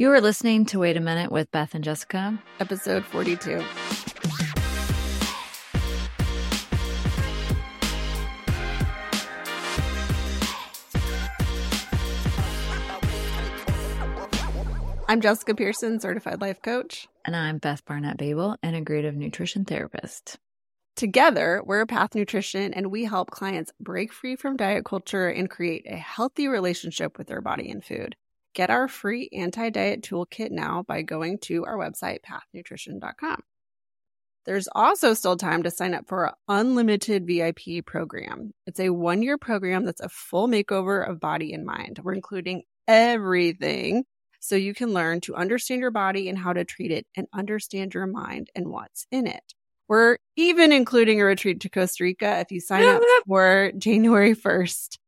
You are listening to Wait a Minute with Beth and Jessica. Episode 42. I'm Jessica Pearson, certified life coach. And I'm Beth Barnett Babel, integrative nutrition therapist. Together, we're a Path Nutrition, and we help clients break free from diet culture and create a healthy relationship with their body and food. Get our free anti diet toolkit now by going to our website, pathnutrition.com. There's also still time to sign up for our unlimited VIP program. It's a one year program that's a full makeover of body and mind. We're including everything so you can learn to understand your body and how to treat it and understand your mind and what's in it. We're even including a retreat to Costa Rica if you sign up for January 1st.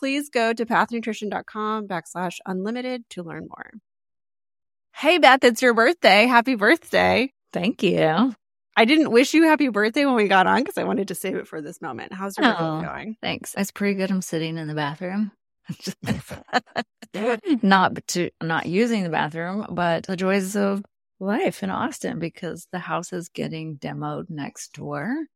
Please go to pathnutrition.com backslash unlimited to learn more. Hey, Beth, it's your birthday. Happy birthday. Thank you. I didn't wish you happy birthday when we got on because I wanted to save it for this moment. How's your oh, going? Thanks. It's pretty good. I'm sitting in the bathroom. not to not using the bathroom, but the joys of life in Austin because the house is getting demoed next door.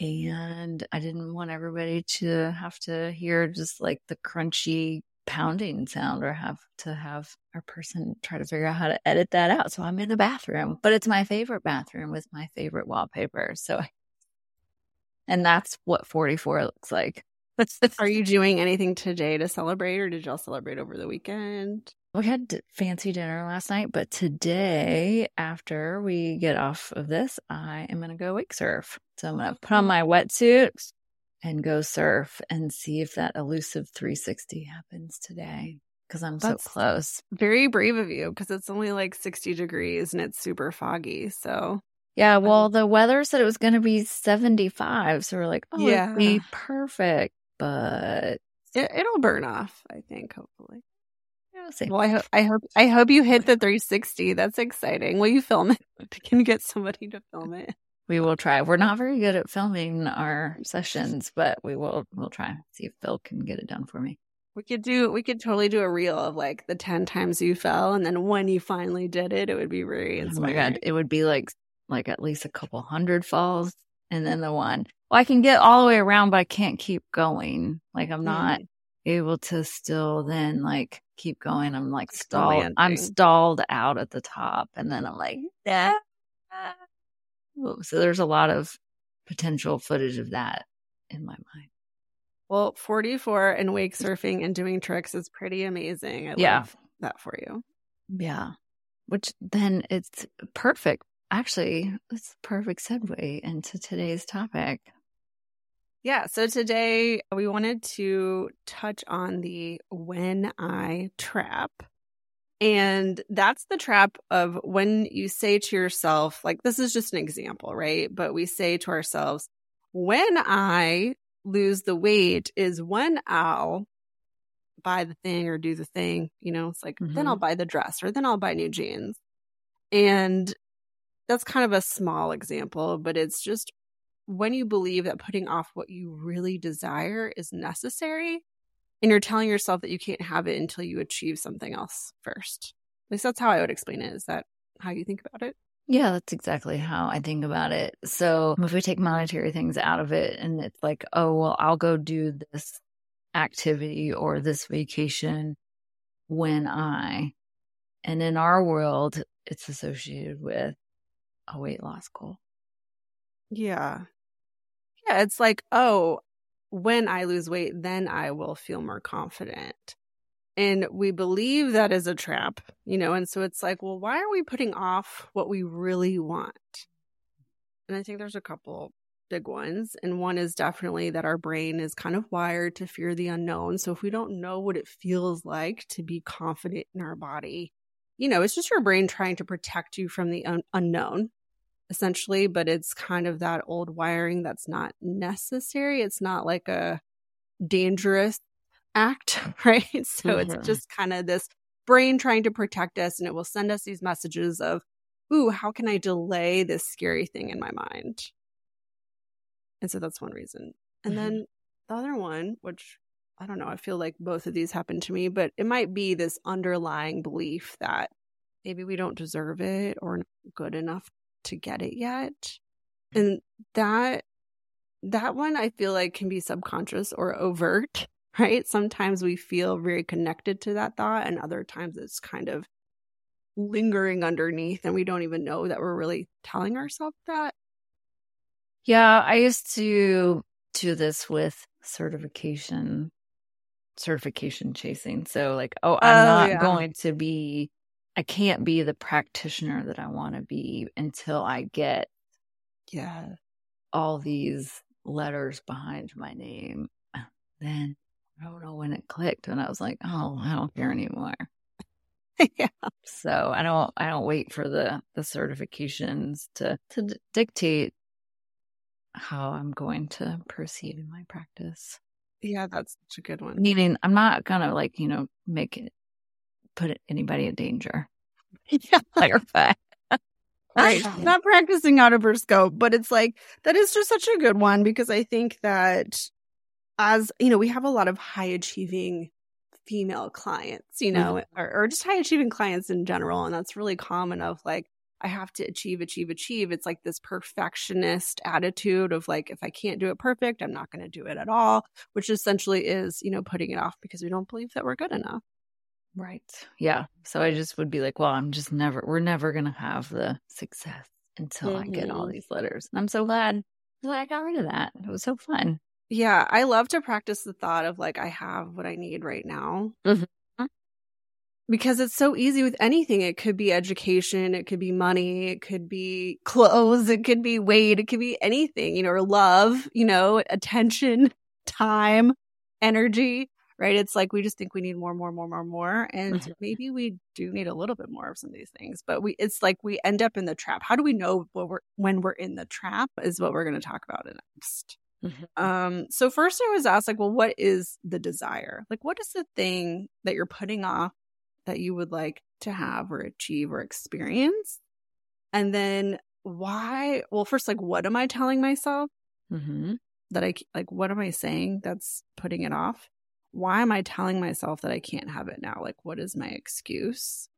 And I didn't want everybody to have to hear just like the crunchy pounding sound or have to have our person try to figure out how to edit that out. So I'm in the bathroom, but it's my favorite bathroom with my favorite wallpaper. So, and that's what 44 looks like. Are you doing anything today to celebrate, or did y'all celebrate over the weekend? We had fancy dinner last night, but today, after we get off of this, I am going to go wake surf. So I'm going to put on my wetsuit and go surf and see if that elusive 360 happens today because I'm That's so close. Very brave of you because it's only like 60 degrees and it's super foggy. So yeah, well, the weather said it was going to be 75. So we're like, oh, yeah. it'd be perfect but it, will burn off. I think, hopefully. Well, I hope I hope I hope you hit the 360. That's exciting. Will you film it? Can you get somebody to film it? We will try. We're not very good at filming our sessions, but we will we'll try. See if Phil can get it done for me. We could do we could totally do a reel of like the 10 times you fell and then when you finally did it, it would be very inspiring. Oh my god, it would be like like at least a couple hundred falls and then the one well, I can get all the way around, but I can't keep going. Like I'm not. Able to still then like keep going. I'm like stalled. I'm stalled out at the top, and then I'm like, yeah. So there's a lot of potential footage of that in my mind. Well, 44 and wake surfing and doing tricks is pretty amazing. I yeah. love that for you. Yeah. Which then it's perfect. Actually, it's a perfect segue into today's topic. Yeah. So today we wanted to touch on the when I trap. And that's the trap of when you say to yourself, like, this is just an example, right? But we say to ourselves, when I lose the weight is when I'll buy the thing or do the thing. You know, it's like, mm-hmm. then I'll buy the dress or then I'll buy new jeans. And that's kind of a small example, but it's just when you believe that putting off what you really desire is necessary and you're telling yourself that you can't have it until you achieve something else first. At least that's how I would explain it. Is that how you think about it? Yeah, that's exactly how I think about it. So if we take monetary things out of it and it's like, oh, well, I'll go do this activity or this vacation when I, and in our world, it's associated with a weight loss goal. Yeah. Yeah, it's like, oh, when I lose weight, then I will feel more confident. And we believe that is a trap, you know, and so it's like, well, why are we putting off what we really want? And I think there's a couple big ones. And one is definitely that our brain is kind of wired to fear the unknown. So if we don't know what it feels like to be confident in our body, you know, it's just your brain trying to protect you from the un- unknown essentially, but it's kind of that old wiring that's not necessary. It's not like a dangerous act, right? So mm-hmm. it's just kind of this brain trying to protect us and it will send us these messages of, ooh, how can I delay this scary thing in my mind? And so that's one reason. And mm-hmm. then the other one, which I don't know, I feel like both of these happened to me, but it might be this underlying belief that maybe we don't deserve it or not good enough to get it yet. And that that one I feel like can be subconscious or overt, right? Sometimes we feel very connected to that thought and other times it's kind of lingering underneath and we don't even know that we're really telling ourselves that. Yeah, I used to do this with certification certification chasing. So like, oh, I'm Oh, not yeah. going to be I can't be the practitioner that I want to be until I get Yeah. all these letters behind my name. Then I don't know when it clicked and I was like, oh, I don't care anymore. yeah. So I don't I don't wait for the the certifications to to d- dictate how I'm going to proceed in my practice. Yeah, that's such a good one. Meaning I'm not gonna like, you know, make it put anybody in danger. yeah. Clarify. Right. Not practicing out of her scope, but it's like that is just such a good one because I think that as you know, we have a lot of high achieving female clients, you know, mm-hmm. or, or just high achieving clients in general. And that's really common of like, I have to achieve, achieve, achieve. It's like this perfectionist attitude of like, if I can't do it perfect, I'm not going to do it at all, which essentially is, you know, putting it off because we don't believe that we're good enough. Right. Yeah. So I just would be like, well, I'm just never we're never gonna have the success until I get all Mhm. these letters. And I'm so glad that I got rid of that. It was so fun. Yeah, I love to practice the thought of like I have what I need right now. Mhm. Because it's so easy with anything. It could be education, it could be money, it could be clothes, it could be weight, it could be anything, you know, or love, you know, attention, time, energy, right? It's like we just think we need more, more, more, more, more. And Mhm. maybe we do need a little bit more of some of these things, but we it's like we end up in the trap. How do we know what we're when we're in the trap is what we're going to talk about next. Um, so first I was asked like, well, what is the desire? Like, what is the thing that you're putting off that you would like to have or achieve or experience? And then why? Well, first, like, what am I telling myself Mm-hmm. that I like? What am I saying that's putting it off? Why am I telling myself that I can't have it now? Like, what is my excuse?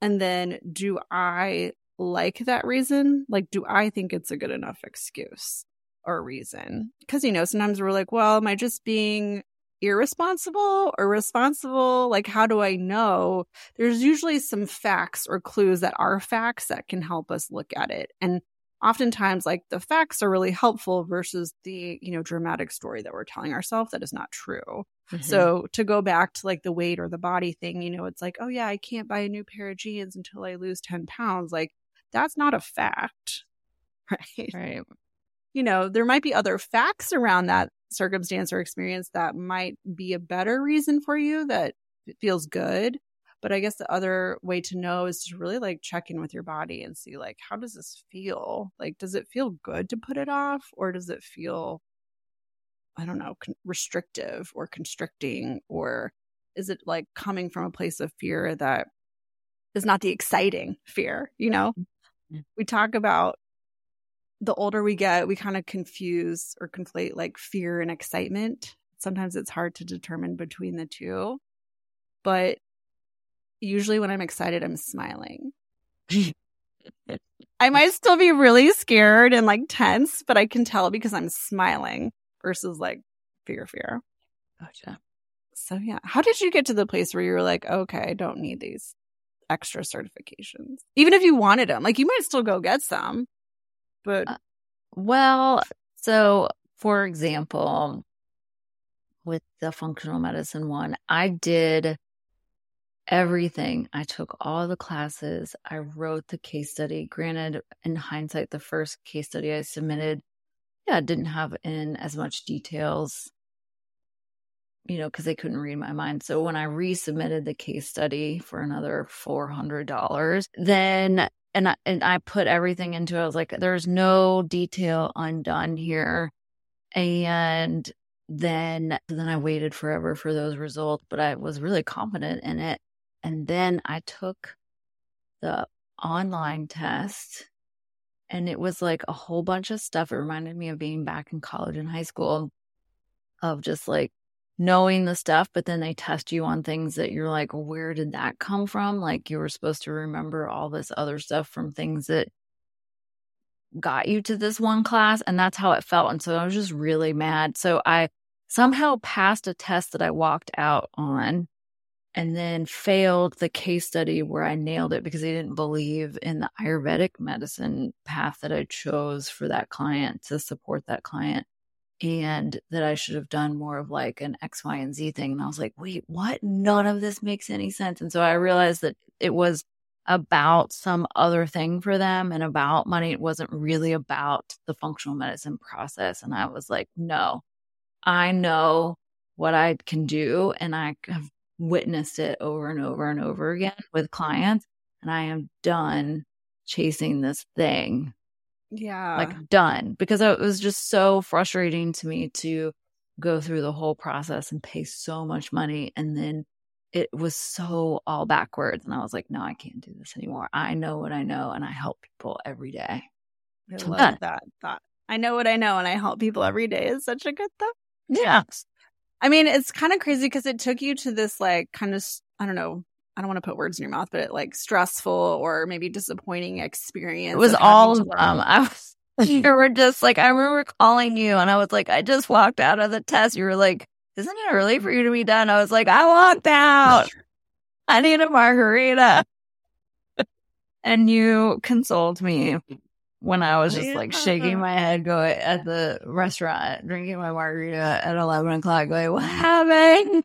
And then do I like that reason? Like, do I think it's a good enough excuse or reason? Because, you know, sometimes we're like, well, am I just being irresponsible or responsible? Like, how do I know? There's usually some facts or clues that are facts that can help us look at it. And oftentimes, like, the facts are really helpful versus the, you know, dramatic story that we're telling ourselves that is not true. Mm-hmm. So to go back to like the weight or the body thing, you know, it's like, oh yeah, I can't buy a new pair of jeans until I lose 10 pounds. Like that's not a fact. Right. right. You know, there might be other facts around that circumstance or experience that might be a better reason for you that feels good. But I guess the other way to know is to really like check in with your body and see like, how does this feel? Like, does it feel good to put it off or does it feel I don't know, con- restrictive or constricting? Or is it like coming from a place of fear that is not the exciting fear? You know, Mhm. we talk about the older we get, we kind of confuse or conflate like fear and excitement. Sometimes it's hard to determine between the two. But usually when I'm excited, I'm smiling. I might still be really scared and like tense, but I can tell because I'm smiling versus like fear, fear. Gotcha. So yeah, how did you get to the place where you were like, okay, I don't need these extra certifications, even if you wanted them? Like you might still go get some, but Uh, Well, so for example, with the functional medicine one, I did everything. I took all the classes. I wrote the case study. Granted, in hindsight, the first case study I submitted, yeah, didn't have in as much details, you know, because they couldn't read my mind. So when I resubmitted the case study for another four hundred dollars, then and I and I put everything into it. I was like, there's no detail undone here. And then then I waited forever for those results, but I was really confident in it. And then I took the online test and it was like a whole bunch of stuff. It reminded me of being back in college and high school of just like knowing the stuff, but then they test you on things that you're like, where did that come from? Like you were supposed to remember all this other stuff from things that got you to this one class. And that's how it felt. And so I was just really mad. So I somehow passed a test that I walked out on and then failed the case study where I nailed it because they didn't believe in the Ayurvedic medicine path that I chose for that client to support that client and that I should have done more of like an X, Y, and Z thing. And I was like, wait, what? None of this makes any sense. And so I realized that it was about some other thing for them and about money. It wasn't really about the functional medicine process. And I was like, no, I know what I can do. And I have witnessed it over and over and over again with clients. And I am done chasing this thing yeah. Like done because it was just so frustrating to me to go through the whole process and pay so much money. And then it was so all backwards. And I was like, no, I can't do this anymore. I know what I know and I help people every day. I love that thought. I know what I know and I help people every day is such a good thought. Yeah. I mean, it's kind of crazy because it took you to this like kind of, I don't know, I don't want to put words in your mouth, but it, like stressful or maybe disappointing experience. It was all of them. I was, you were just like, I remember calling you and I was like, I just walked out of the test. You were like, isn't it early for you to be done? I was like, I walked out. I need a margarita. and you consoled me when I was just like shaking my head going at the restaurant, drinking my margarita at 11 o'clock, going, what happened?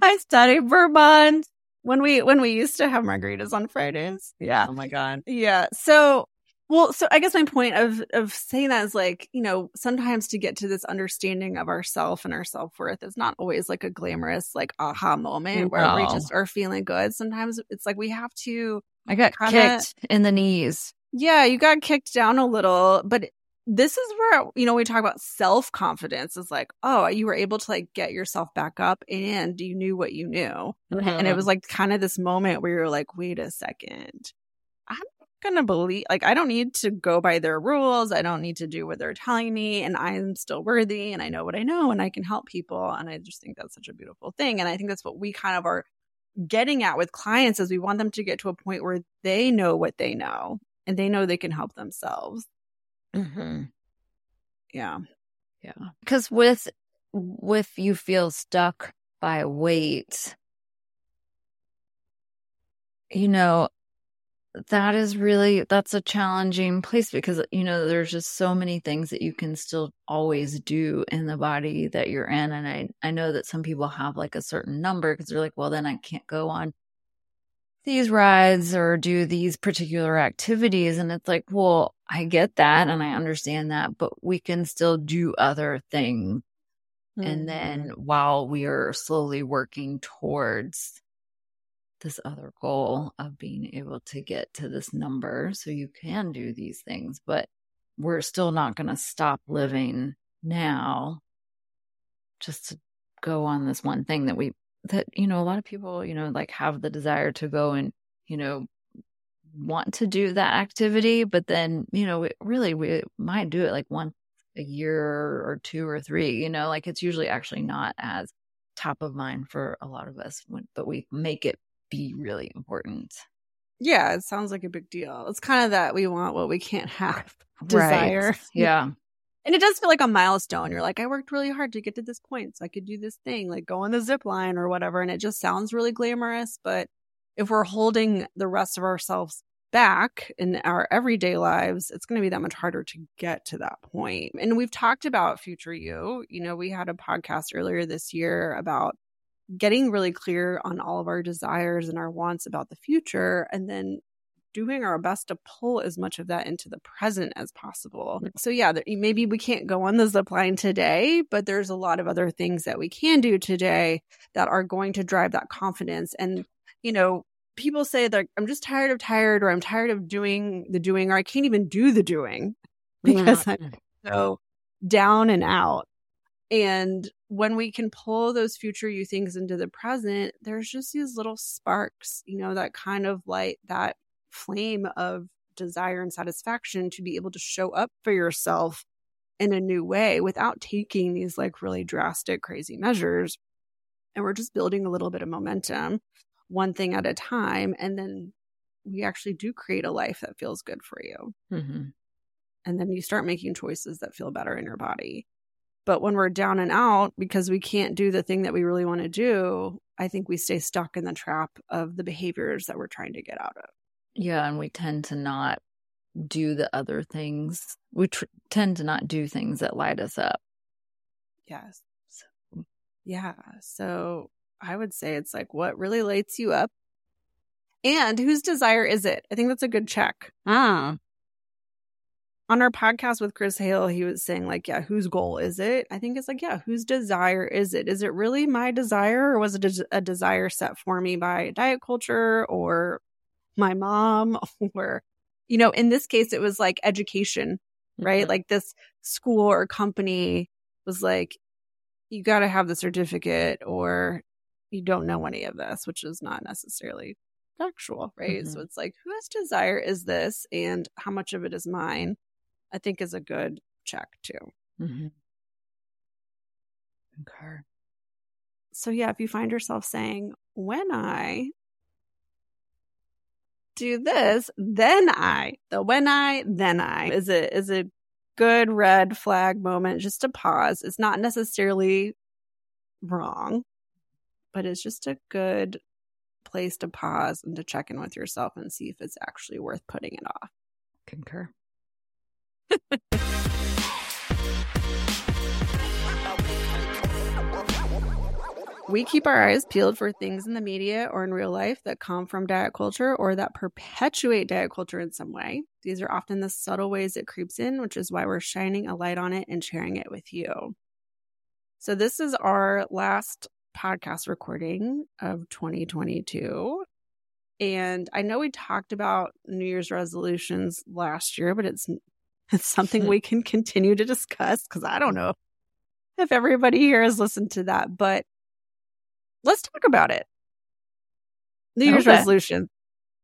I studied for months when we when we used to have margaritas on Fridays. Yeah. Oh my god. Yeah. So well, so I guess my point of of saying that is like, you know, sometimes to get to this understanding of ourself and our self worth is not always like a glamorous like aha moment no. where we just are feeling good. Sometimes it's like we have to. I got kinda, kicked in the knees. Yeah, you got kicked down a little, but this is where you know we talk about self confidence is like oh you were able to like get yourself back up and you knew what you knew. Mm-hmm. and it was like kind of this moment where you're like wait a second. I'm gonna believe like i don't need to go by their rules. I don't need to do what they're telling me and i'm still worthy and i know what i know and i can help people and i just think that's such a beautiful thing and i think that's what we kind of are getting at with clients is we want them to get to a point where they know what they know and they know they can help themselves Mm-hmm. Yeah. Yeah. Because with, with you feel stuck by weight, you know, that is really that's a challenging place because you know there's just so many things that you can still always do in the body that you're in and i i know that some people have like a certain number because they're like well then i can't go on these rides or do these particular activities. And it's like, well, I get that and I understand that, but we can still do other things. Mm-hmm. And then while we are slowly working towards this other goal of being able to get to this number, so you can do these things, but we're still not going to stop living now just to go on this one thing that we that you know a lot of people you know like have the desire to go and you know want to do that activity but then you know really we might do it like once a year or two or three you know like it's usually actually not as top of mind for a lot of us when, but we make it be really important. Yeah it sounds like a big deal. It's kind of that we want what we can't have desire. Right. yeah and it does feel like a milestone. You're like, I worked really hard to get to this point. So I could do this thing, like go on the zip line or whatever. And it just sounds really glamorous. But if we're holding the rest of ourselves back in our everyday lives, it's going to be that much harder to get to that point. And we've talked about future you. You know, we had a podcast earlier this year about getting really clear on all of our desires and our wants about the future and then doing our best to pull as much of that into the present as possible. Mm. So yeah, maybe we can't go on the zip line today, but there's a lot of other things that we can do today that are going to drive that confidence. And, you know, people say that I'm just tired of tired or I'm tired of doing the doing or I can't even do the doing because I'm mm. so down and out. And when we can pull those future you things into the present, there's just these little sparks, you know, that kind of light that flame of desire and satisfaction to be able to show up for yourself in a new way without taking these like really drastic, crazy measures. and we're just building a little bit of momentum, one thing at a time. And then we actually do create a life that feels good for you. Mm-hmm. And then you start making choices that feel better in your body. But when we're down and out because we can't do the thing that we really want to do, I think we stay stuck in the trap of the behaviors that we're trying to get out of. Yeah. And we tend to not do the other things. We tr- tend to not do things that light us up. Yes. So, yeah. So I would say it's like what really lights you up and whose desire is it? I think that's a good check. Ah. On our podcast with Chris Hale, he was saying, like, yeah, whose goal is it? I think it's like, yeah, whose desire is it? Is it really my desire or was it a desire set for me by diet culture or my mom or, you know, in this case, it was like education, right? Mm-hmm. Like this school or company was like, you got to have the certificate or you don't know any of this, which is not necessarily factual, right? Mm-hmm. So it's like, whose desire is this and how much of it is mine? I think is a good check too. Mm-hmm. Okay. So, yeah, if you find yourself saying, when I do this, then I, the when I, then I is a, is a good red flag moment just to pause. It's not necessarily wrong, but it's just a good place to pause and to check in with yourself and see if it's actually worth putting it off. Concur. we keep our eyes peeled for things in the media or in real life that come from diet culture or that perpetuate diet culture in some way. These are often the subtle ways it creeps in, which is why we're shining a light on it and sharing it with you. So, this is our last podcast recording of 2022. And I know we talked about New Year's resolutions last year, but it's it's something we can continue to discuss because I don't know if everybody here has listened to that, but let's talk about it. New Year's okay. resolution.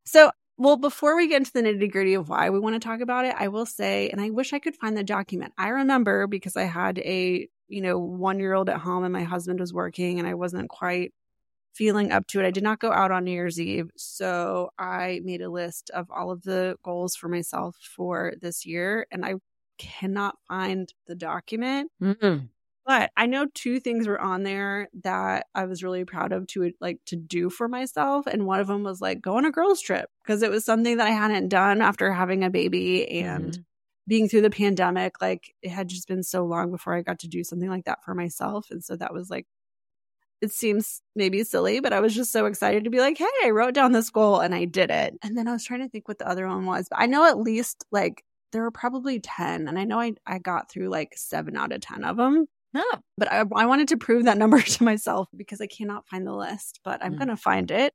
So, well, before we get into the nitty gritty of why we want to talk about it, I will say, and I wish I could find the document. I remember because I had a you know, one year old at home and my husband was working and I wasn't quite feeling up to it. I did not go out on New Year's Eve. So I made a list of all of the goals for myself for this year and I cannot find the document. Mm-hmm. But I know two things were on there that I was really proud of to like to do for myself. And one of them was like go on a girls trip because it was something that I hadn't done after having a baby and mm-hmm being through the pandemic, like it had just been so long before I got to do something like that for myself. And so that was like, it seems maybe silly, but I was just so excited to be like, hey, I wrote down this goal and I did it. And then I was trying to think what the other one was. But I know at least like there were probably 10. And I know I, I got through like seven out of 10 of them. No. But I, I wanted to prove that number to myself because I cannot find the list, but I'm mm. going to find it.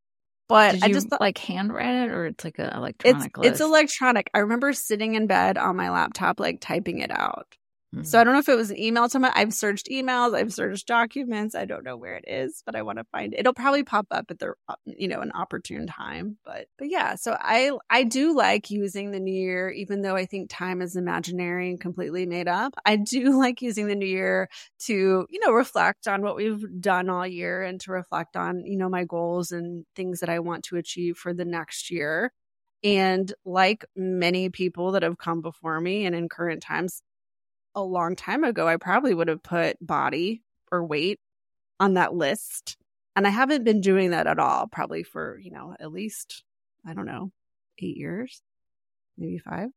But Did I just thought, like handwrite it or it's like an electronic it's, list? It's electronic. I remember sitting in bed on my laptop, like typing it out. Mm-hmm. So I don't know if it was an email to my, I've searched emails, I've searched documents. I don't know where it is, but I want to find it. It'll probably pop up at the, uh, you know, an opportune time. But, but yeah, so I, I do like using the new year, even though I think time is imaginary and completely made up. I do like using the new year to, you know, reflect on what we've done all year and to reflect on, you know, my goals and things that I want to achieve for the next year. And like many people that have come before me and in current times, a long time ago, I probably would have put body or weight on that list. And I haven't been doing that at all, probably for, you know, at least, I don't know, eight years, maybe five.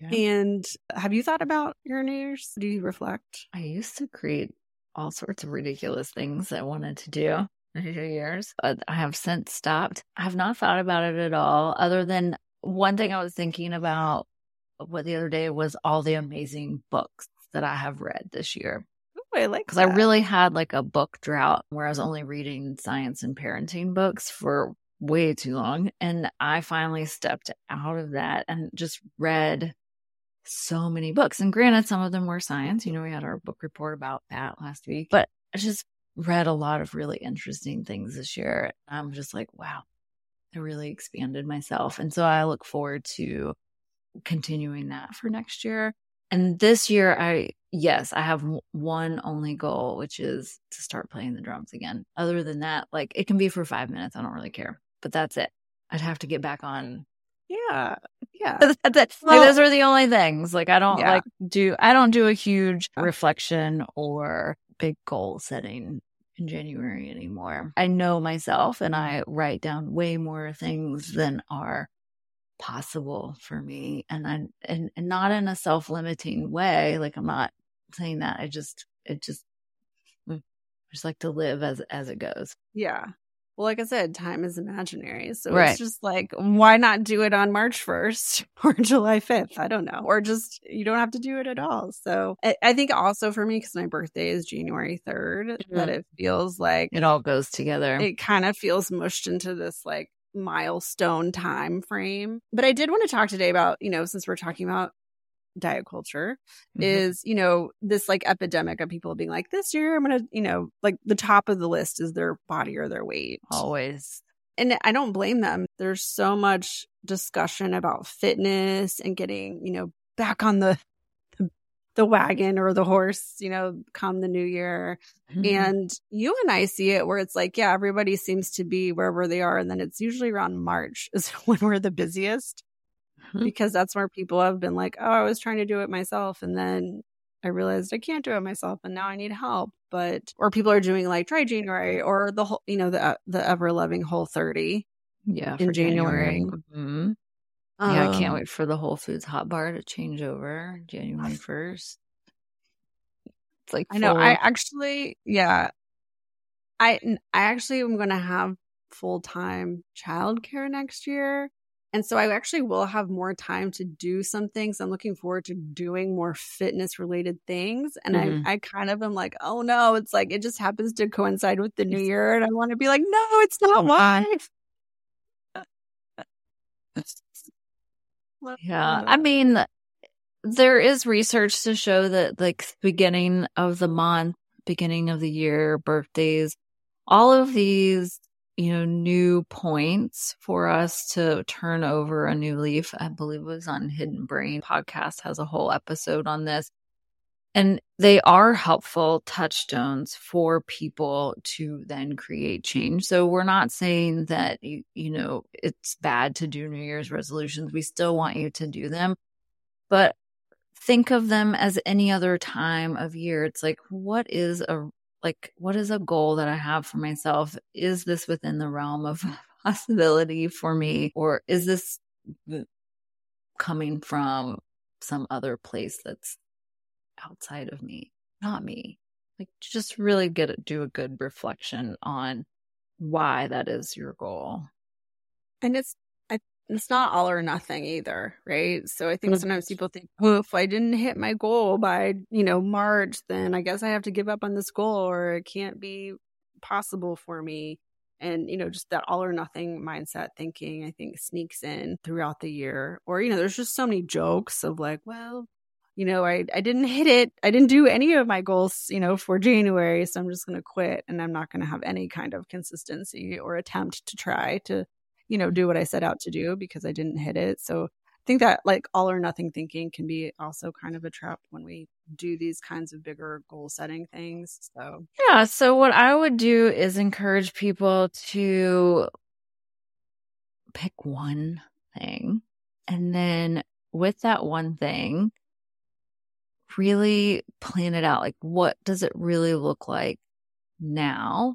Yeah. And have you thought about your New Year's? Do you reflect? I used to create all sorts of ridiculous things I wanted to do in two years. But I have since stopped. I have not thought about it at all, other than one thing I was thinking about what the other day was all the amazing books that I have read this year. Ooh, I like because I really had like a book drought where I was only reading science and parenting books for way too long. And I finally stepped out of that and just read so many books. And granted, some of them were science. You know, we had our book report about that last week, but I just read a lot of really interesting things this year. I'm just like, wow, I really expanded myself. And so I look forward to continuing that for next year. And this year, I yes, I have one only goal, which is to start playing the drums again. Other than that, like it can be for five minutes. I don't really care, but that's it. I'd have to get back on. Yeah. Yeah. that's it. Well, like, those are the only things. Like I don't yeah. like do, I don't do a huge reflection or big goal setting in January anymore. I know myself and I write down way more things than are possible for me and I and, and not in a self-limiting way like I'm not saying that I just it just I just like to live as as it goes. Yeah. Well like I said time is imaginary so right. it's just like why not do it on March 1st or July 5th I don't know or just you don't have to do it at all. So I, I think also for me because my birthday is January 3rd mm-hmm. that it feels like it all goes together. it kind of feels mushed into this like milestone time frame. But I did want to talk today about, you know, since we're talking about diet culture mm-hmm. is, you know, this like epidemic of people being like, this year I'm going to, you know, like the top of the list is their body or their weight. Always. And I don't blame them. There's so much discussion about fitness and getting, you know, back on the the wagon or the horse, you know, come the new year. Mm-hmm. And you and I see it where it's like, yeah, everybody seems to be wherever they are. And then it's usually around March is when we're the busiest mm-hmm. because that's where people have been like, oh, I was trying to do it myself. And then I realized I can't do it myself and now I need help. But, or people are doing like dry January or the whole, you know, the, the ever loving whole 30. Yeah. In January. January. Mm-hmm. Um, yeah, I can't wait for the Whole Foods hot bar to change over January 1st. It's like I know. I actually, yeah, I I actually am going to have full time childcare next year, and so I actually will have more time to do some things. I'm looking forward to doing more fitness related things, and mm-hmm. I I kind of am like, oh no, it's like it just happens to coincide with the new year, and I want to be like, no, it's not why. Yeah. I mean, there is research to show that like beginning of the month, beginning of the year, birthdays, all of these, you know, new points for us to turn over a new leaf. I believe it was on Hidden Brain podcast has a whole episode on this. And they are helpful touchstones for people to then create change. So we're not saying that, you, you know, it's bad to do New Year's resolutions. We still want you to do them. But think of them as any other time of year. It's like, what is a, like, what is a goal that I have for myself? Is this within the realm of possibility for me? Or is this coming from some other place that's outside of me, not me. Like just really get it, do a good reflection on why that is your goal. And it's it's not all or nothing either, right? So I think mm-hmm. sometimes people think, well, if I didn't hit my goal by, you know, March, then I guess I have to give up on this goal or it can't be possible for me. And, you know, just that all or nothing mindset thinking, I think sneaks in throughout the year. Or, you know, there's just so many jokes of like, well, you know, I, I didn't hit it. I didn't do any of my goals, you know, for January. So I'm just going to quit and I'm not going to have any kind of consistency or attempt to try to, you know, do what I set out to do because I didn't hit it. So I think that like all or nothing thinking can be also kind of a trap when we do these kinds of bigger goal setting things. So, yeah. So what I would do is encourage people to pick one thing and then with that one thing, really plan it out. Like, what does it really look like now,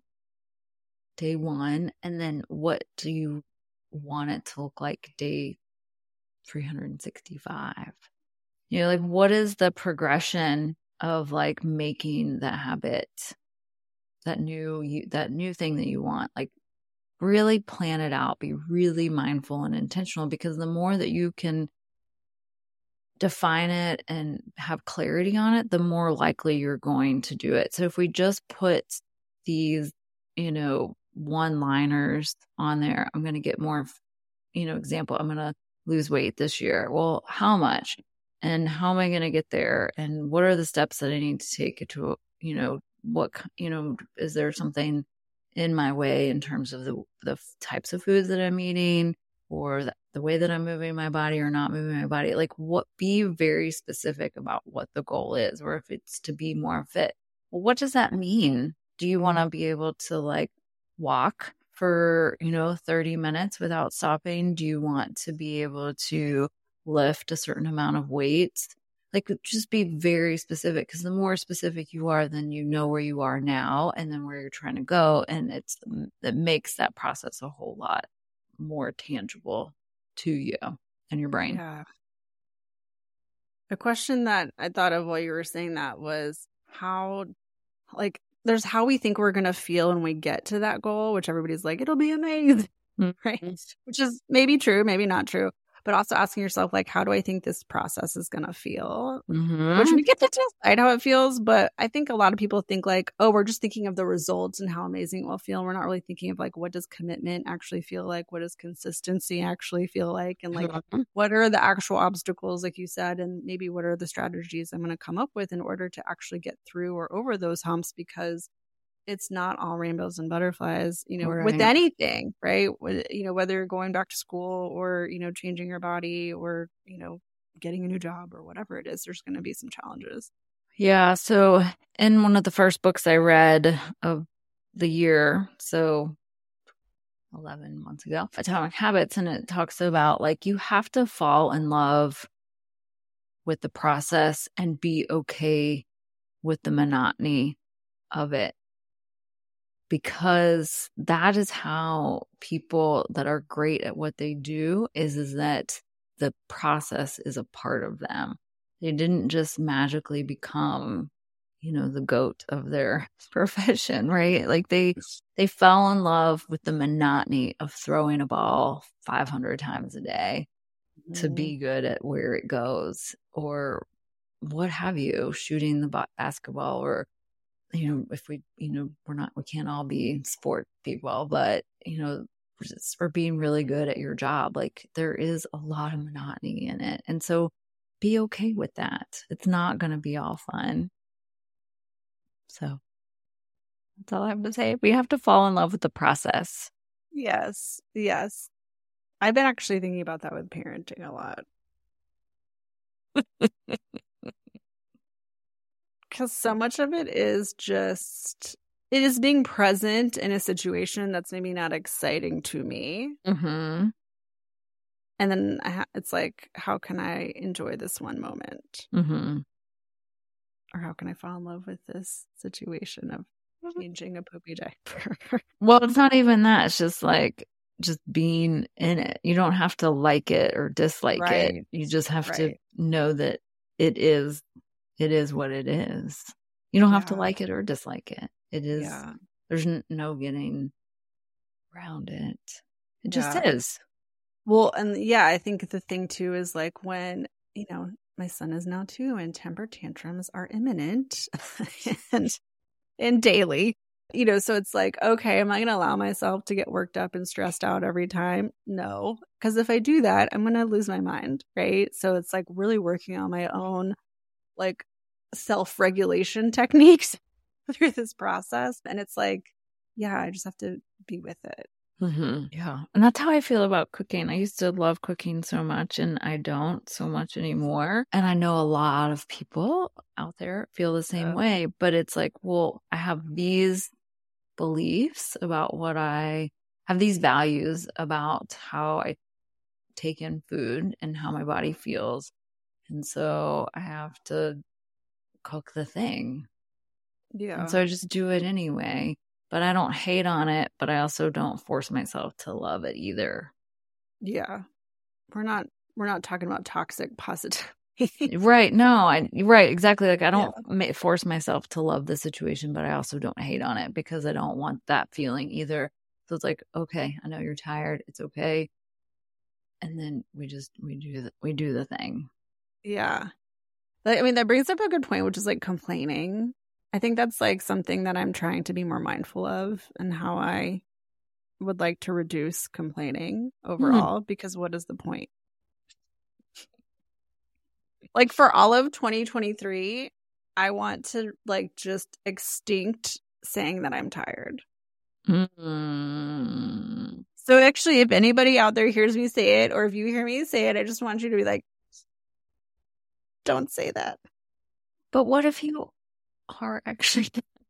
day one? And then what do you want it to look like day 365? You know, like, what is the progression of like making the habit, that new, you, that new thing that you want? Like, really plan it out, be really mindful and intentional because the more that you can define it and have clarity on it, the more likely you're going to do it. So if we just put these, you know, one liners on there, I'm going to get more, you know, example, I'm going to lose weight this year. Well, how much? And how am I going to get there? And what are the steps that I need to take to, you know, what, you know, is there something in my way in terms of the, the types of foods that I'm eating? Or the, the way that I'm moving my body or not moving my body. Like, what, be very specific about what the goal is, or if it's to be more fit. Well, what does that mean? Do you want to be able to like walk for, you know, 30 minutes without stopping? Do you want to be able to lift a certain amount of weights? Like, just be very specific because the more specific you are, then you know where you are now and then where you're trying to go. And it's, mm, that makes that process a whole lot more tangible to you and your brain. Yeah. A question that I thought of while you were saying that was how, like, there's how we think we're going to feel when we get to that goal, which everybody's like, it'll be amazing. Mm-hmm. Right. Which is maybe true, maybe not true but also asking yourself like how do i think this process is going to feel mm-hmm. which we get to decide how it feels but i think a lot of people think like oh we're just thinking of the results and how amazing it will feel. We're not really thinking of like what does commitment actually feel like? What does consistency actually feel like? And like mm-hmm. what are the actual obstacles like you said and maybe what are the strategies i'm going to come up with in order to actually get through or over those humps? Because it's not all rainbows and butterflies, you know, right. with anything, right? With, you know, whether you're going back to school or, you know, changing your body or, you know, getting a new job or whatever it is, there's going to be some challenges. Yeah. So, in one of the first books I read of the year, so 11 months ago, Atomic Habits, and it talks about like you have to fall in love with the process and be okay with the monotony of it because that is how people that are great at what they do is is that the process is a part of them. They didn't just magically become, you know, the goat of their profession, right? Like they they fell in love with the monotony of throwing a ball 500 times a day mm-hmm. to be good at where it goes or what have you, shooting the basketball or you know, if we, you know, we're not, we can't all be sport people, but, you know, for being really good at your job, like there is a lot of monotony in it. And so be okay with that. It's not going to be all fun. So that's all I have to say. We have to fall in love with the process. Yes. Yes. I've been actually thinking about that with parenting a lot. because so much of it is just it is being present in a situation that's maybe not exciting to me. Mm-hmm. And then ha- it's like, how can I enjoy this one moment? Mm-hmm. Or how can I fall in love with this situation of changing a poopy diaper? well, it's not even that. It's just like, just being in it. You don't have to like it or dislike right. it. You just have right. to know that it is it is what it is. You don't have to like it or dislike it. It is, yeah. there's n- no getting around it. It just yeah. is. Well, and yeah, I think the thing too is like when, you know, my son is now two and temper tantrums are imminent and and daily. You know, so it's like, okay, am I going to allow myself to get worked up and stressed out every time? No, because if I do that, I'm going to lose my mind, right? So it's like really working on my own like self regulation techniques through this process. And it's like, yeah, I just have to be with it. Mm-hmm. Yeah. And that's how I feel about cooking. I used to love cooking so much and I don't so much anymore. And I know a lot of people out there feel the same yeah. way, but it's like, well, I have these beliefs about what I have these values about how I take in food and how my body feels. And so I have to cook the thing. Yeah. And so I just do it anyway. But I don't hate on it, but I also don't force myself to love it either. Yeah. We're not we're not talking about toxic positivity. right. No, I right, exactly. Like I don't yeah. force myself to love the situation, but I also don't hate on it because I don't want that feeling either. So it's like, okay, I know you're tired. It's okay. And then we just we do the, we do the thing. Yeah. I mean, that brings up a good point, which is like complaining. I think that's like something that I'm trying to be more mindful of and how I would like to reduce complaining hmm. overall mm. because what is the point? Like for all of 2023, I want to like just extinct saying that I'm tired. Mm. So actually, if anybody out there hears me say it, or if you hear me say it, I just want you to be like, don't say that. But what if you are actually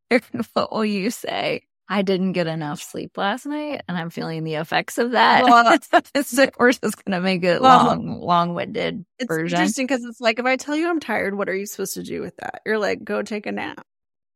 what will you say? I didn't get enough sleep last night and I'm feeling the effects of that. Well, so we're just going to make it well, long, long winded it's version. interesting because it's like, if I tell you I'm tired, what are you supposed to do with that? You're like, go take a nap.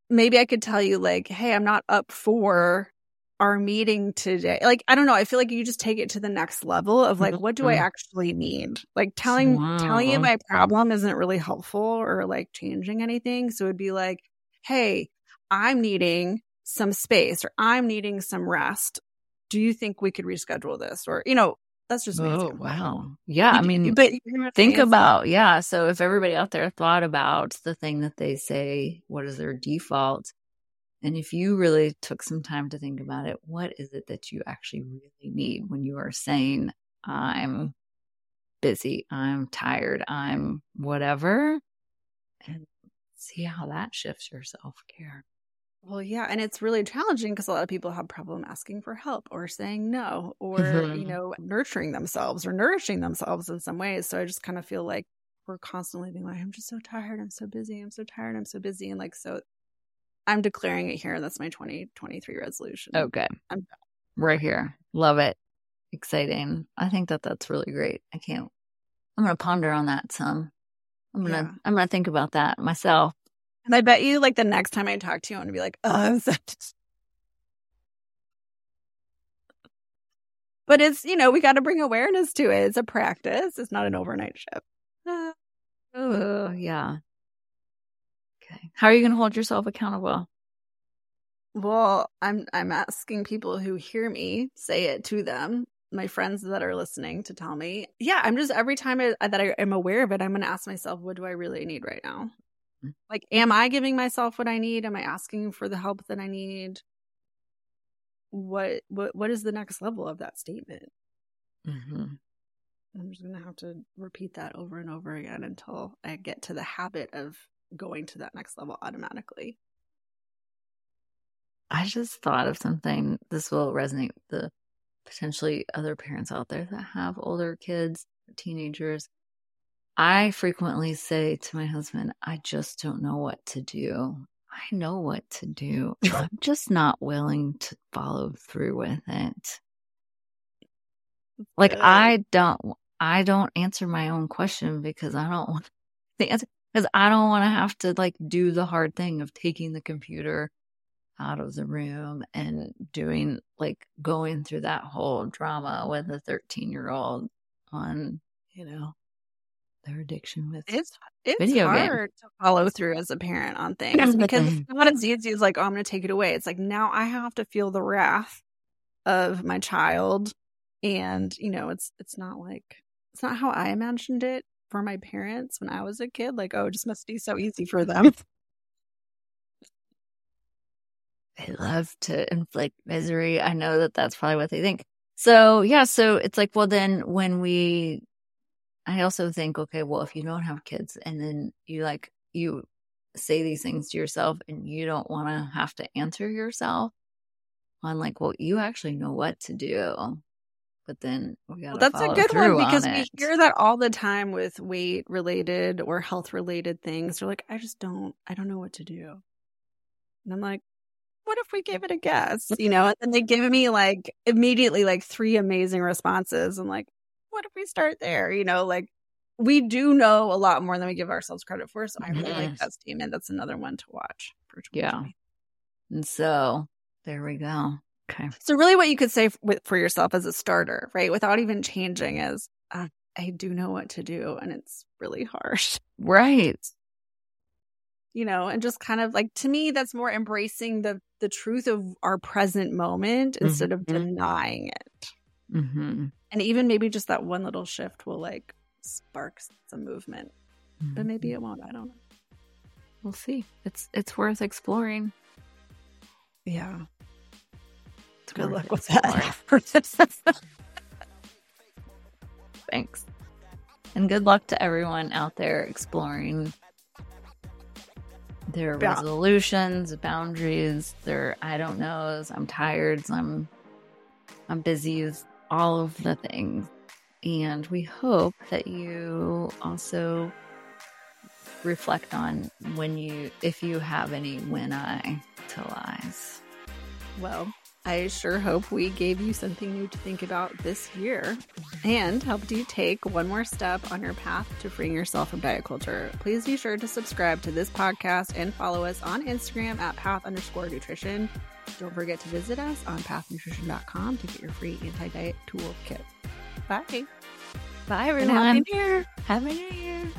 Maybe I could tell you, like, hey, I'm not up for our meeting today. Like, I don't know. I feel like you just take it to the next level of like, what do I mm-hmm. actually need? Like telling, wow. telling you my problem isn't really helpful or like changing anything. So it'd be like, hey, I'm needing some space or I'm needing some rest. Do you think we could reschedule this? Or, you know, that's just oh wow yeah i mean but think about yeah so if everybody out there thought about the thing that they say what is their default and if you really took some time to think about it what is it that you actually really need when you are saying i'm busy i'm tired i'm whatever and see how that shifts your self-care well, yeah, and it's really challenging because a lot of people have problem asking for help or saying no or, mm-hmm. you know, nurturing themselves or nourishing themselves in some ways. So I just kind of feel like we're constantly being like, I'm just so tired, I'm so busy, I'm so tired, I'm so busy. And like so I'm declaring it here and that's my 2023 resolution. Okay. I'm right here. Love it. Exciting. I think that that's really great. I can't I'm going to ponder on that some. I'm going to yeah. I'm going to think about that myself and I bet you, like, the next time I talk to you, I'm going to be like, oh, but it's, you know, we got to bring awareness to it. It's a practice, it's not an overnight shift. oh, yeah. Okay. How are you going to hold yourself accountable? Well, I'm I'm asking people who hear me say it to them, my friends that are listening to tell me. Yeah, I'm just every time I, that I am aware of it, I'm going to ask myself, what do I really need right now? Like, am I giving myself what I need? Am I asking for the help that I need? What what what is the next level of that statement? Mm-hmm. I'm just gonna have to repeat that over and over again until I get to the habit of going to that next level automatically. I just thought of something. This will resonate with the potentially other parents out there that have older kids, teenagers. I frequently say to my husband, I just don't know what to do. I know what to do. I'm just not willing to follow through with it. Like I don't I don't answer my own question because I don't want the answer because I don't want to have to like do the hard thing of taking the computer out of the room and doing like going through that whole drama with a 13 year old on, you know, their addiction with it's it's video hard to follow through as a parent on things because it's not as easy as like oh I'm going to take it away. It's like now I have to feel the wrath of my child, and you know it's it's not like it's not how I imagined it for my parents when I was a kid. Like oh, it just must be so easy for them. They love to inflict misery. I know that that's probably what they think. So yeah, so it's like, well, then when we I also think, okay, well, if you don't have kids and then you like, you say these things to yourself and you don't want to have to answer yourself on like, well, you actually know what to do. But then we got well, that's a good one because we hear that all the time with weight related or health related things. They're like, I just don't, I don't know what to do. And I'm like, what if we gave it a guess? You know, and then they give me like immediately like three amazing responses. I'm like, what if we start there? You know, like we do know a lot more than we give ourselves credit for. So I really yes. like that statement. That's another one to watch for Yeah. And so there we go. Okay. So really what you could say for yourself as a starter, right? Without even changing is, uh, I do know what to do and it's really harsh. Right. You know, and just kind of like to me, that's more embracing the the truth of our present moment mm-hmm. instead of denying it. Mm-hmm. And even maybe just that one little shift will like spark some movement. Mm-hmm. But maybe it won't. I don't know. We'll see. It's it's worth exploring. Yeah. Good luck with that. Thanks. And good luck to everyone out there exploring their yeah. resolutions, boundaries, their I don't knows, I'm tired, I'm I'm busy all of the things. And we hope that you also reflect on when you, if you have any when I to lies. Well, I sure hope we gave you something new to think about this year and helped you take one more step on your path to freeing yourself from diet culture. Please be sure to subscribe to this podcast and follow us on Instagram at path underscore nutrition. Don't forget to visit us on pathnutrition.com to get your free anti diet toolkit. Bye. Bye, everyone. Happy New Year. Happy New Year.